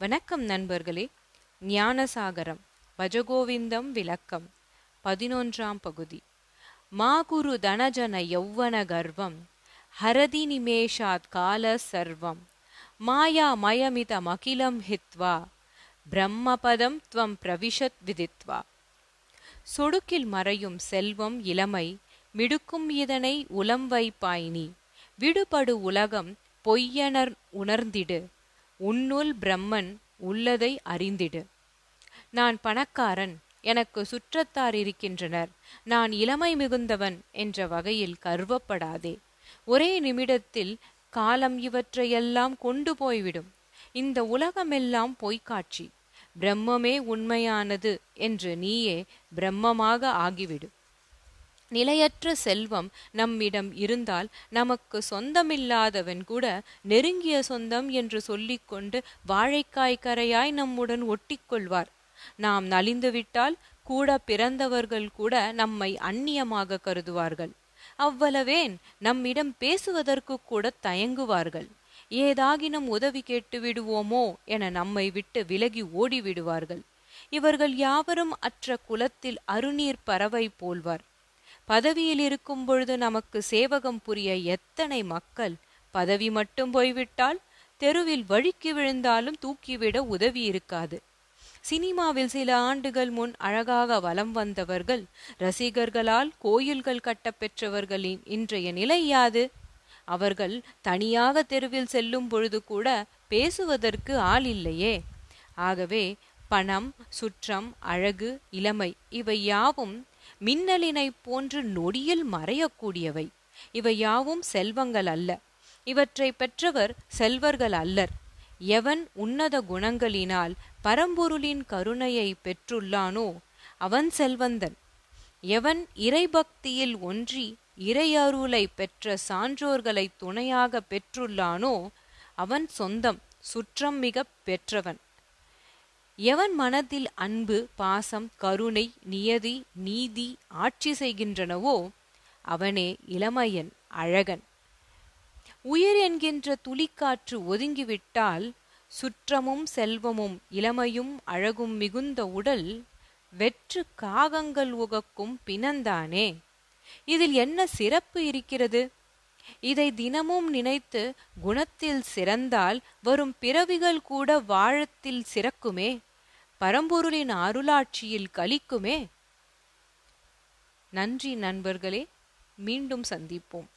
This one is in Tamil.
வணக்கம் நண்பர்களே ஞானசாகரம் பஜகோவிந்தம் விளக்கம் பதினொன்றாம் பகுதி. மாகுரு தனஜன யௌவன கர்வம் ஹரதி நிமேஷாத் கால சர்வம். மாயா மயமிதமகிலம் ஹித்வா பிரம்மபதம் துவம் பிரவிஷத் விதித்வா. சொடுக்கில் மறையும் செல்வம் இளமை மிடுக்கும் இதனை உலம் வைப்பாய்னி விடுபடு உலகம் பொய்யனர் உணர்ந்திடு. உன்னுள் பிரம்மன் உள்ளதை அறிந்திடு. நான் பணக்காரன் எனக்கு சுற்றத்தார் இருக்கின்றனர். நான் இளமை மிகுந்தவன் என்ற வகையில் கருவப்படாதே. ஒரே நிமிடத்தில் காலம் இவற்றையெல்லாம் கொண்டு போய்விடும். இந்த உலகமெல்லாம் பொய்க்காட்சி. பிரம்மமே உண்மையானது என்று நீயே பிரம்மமாக ஆகிவிடு. நிலையற்ற செல்வம் நம்மிடம் இருந்தால் நமக்கு சொந்தமில்லாதவன் கூட நெருங்கிய சொந்தம் என்று சொல்லிக்கொண்டு வாழைக்காய் கரையாய் நம்முடன் ஒட்டிக்கொள்வார். நாம் நலிந்துவிட்டால் கூட பிறந்தவர்கள் கூட நம்மை அந்நியமாக கருதுவார்கள். அவ்வளவேன் நம்மிடம் பேசுவதற்கு கூட தயங்குவார்கள். ஏதாகினும் உதவி கேட்டு விடுவோமோ என நம்மை விட்டு விலகி ஓடிவிடுவார்கள். இவர்கள் யாவரும் அற்ற குலத்தில் அருநீர் பறவை போல்வார். பதவியில் இருக்கும் பொழுது நமக்கு சேவகம் புரிய எத்தனை மக்கள் பதவி மட்டும் போய்விட்டால் தெருவில் வழுக்கி விழுந்தாலும் தூக்கிவிட உதவி இருக்காது. சினிமாவில் சில ஆண்டுகள் முன் அழகாக வலம் வந்தவர்கள் ரசிகர்களால் கோயில்கள் கட்டப்பெற்றவர்களின் இன்றைய நிலை யாது? அவர்கள் தனியாக தெருவில் செல்லும் பொழுது கூட பேசுவதற்கு ஆள் இல்லையே. ஆகவே பணம் சுற்றம் அழகு இளமை இவை யாவும் மின்னலினைப் போன்று நொடியில் மறையக்கூடியவை. இவை யாவும் செல்வங்கள் அல்ல. இவற்றை பெற்றவர் செல்வர்கள் அல்லர். எவன் உன்னத குணங்களினால் பரம்பொருளின் கருணையை பெற்றுள்ளானோ அவன் செல்வந்தன். எவன் இறைபக்தியில் ஒன்றி இறையருளை பெற்ற சான்றோர்களை துணையாக பெற்றுள்ளானோ அவன் சொந்தம் சுற்றம் மிக பெற்றவன். எவன் மனதில் அன்பு பாசம் கருணை நியதி நீதி ஆட்சி செய்கின்றனவோ அவனே இளமையன் அழகன். உயிர் என்கின்ற துளிக்காற்று ஒதுங்கிவிட்டால் சுற்றமும் செல்வமும் இளமையும் அழகும் மிகுந்த உடல் வெற்று காகங்கள் உகக்கும் பிணந்தானே. இதில் என்ன சிறப்பு இருக்கிறது? இதை தினமும் நினைத்து குணத்தில் சிறந்தால் வரும் பிறவிகள் கூட வாழத்தில் சிறக்குமே. பரம்பொருளின் அருளாட்சியில் கலிக்குமே நன்றி நண்பர்களே மீண்டும் சந்திப்போம்.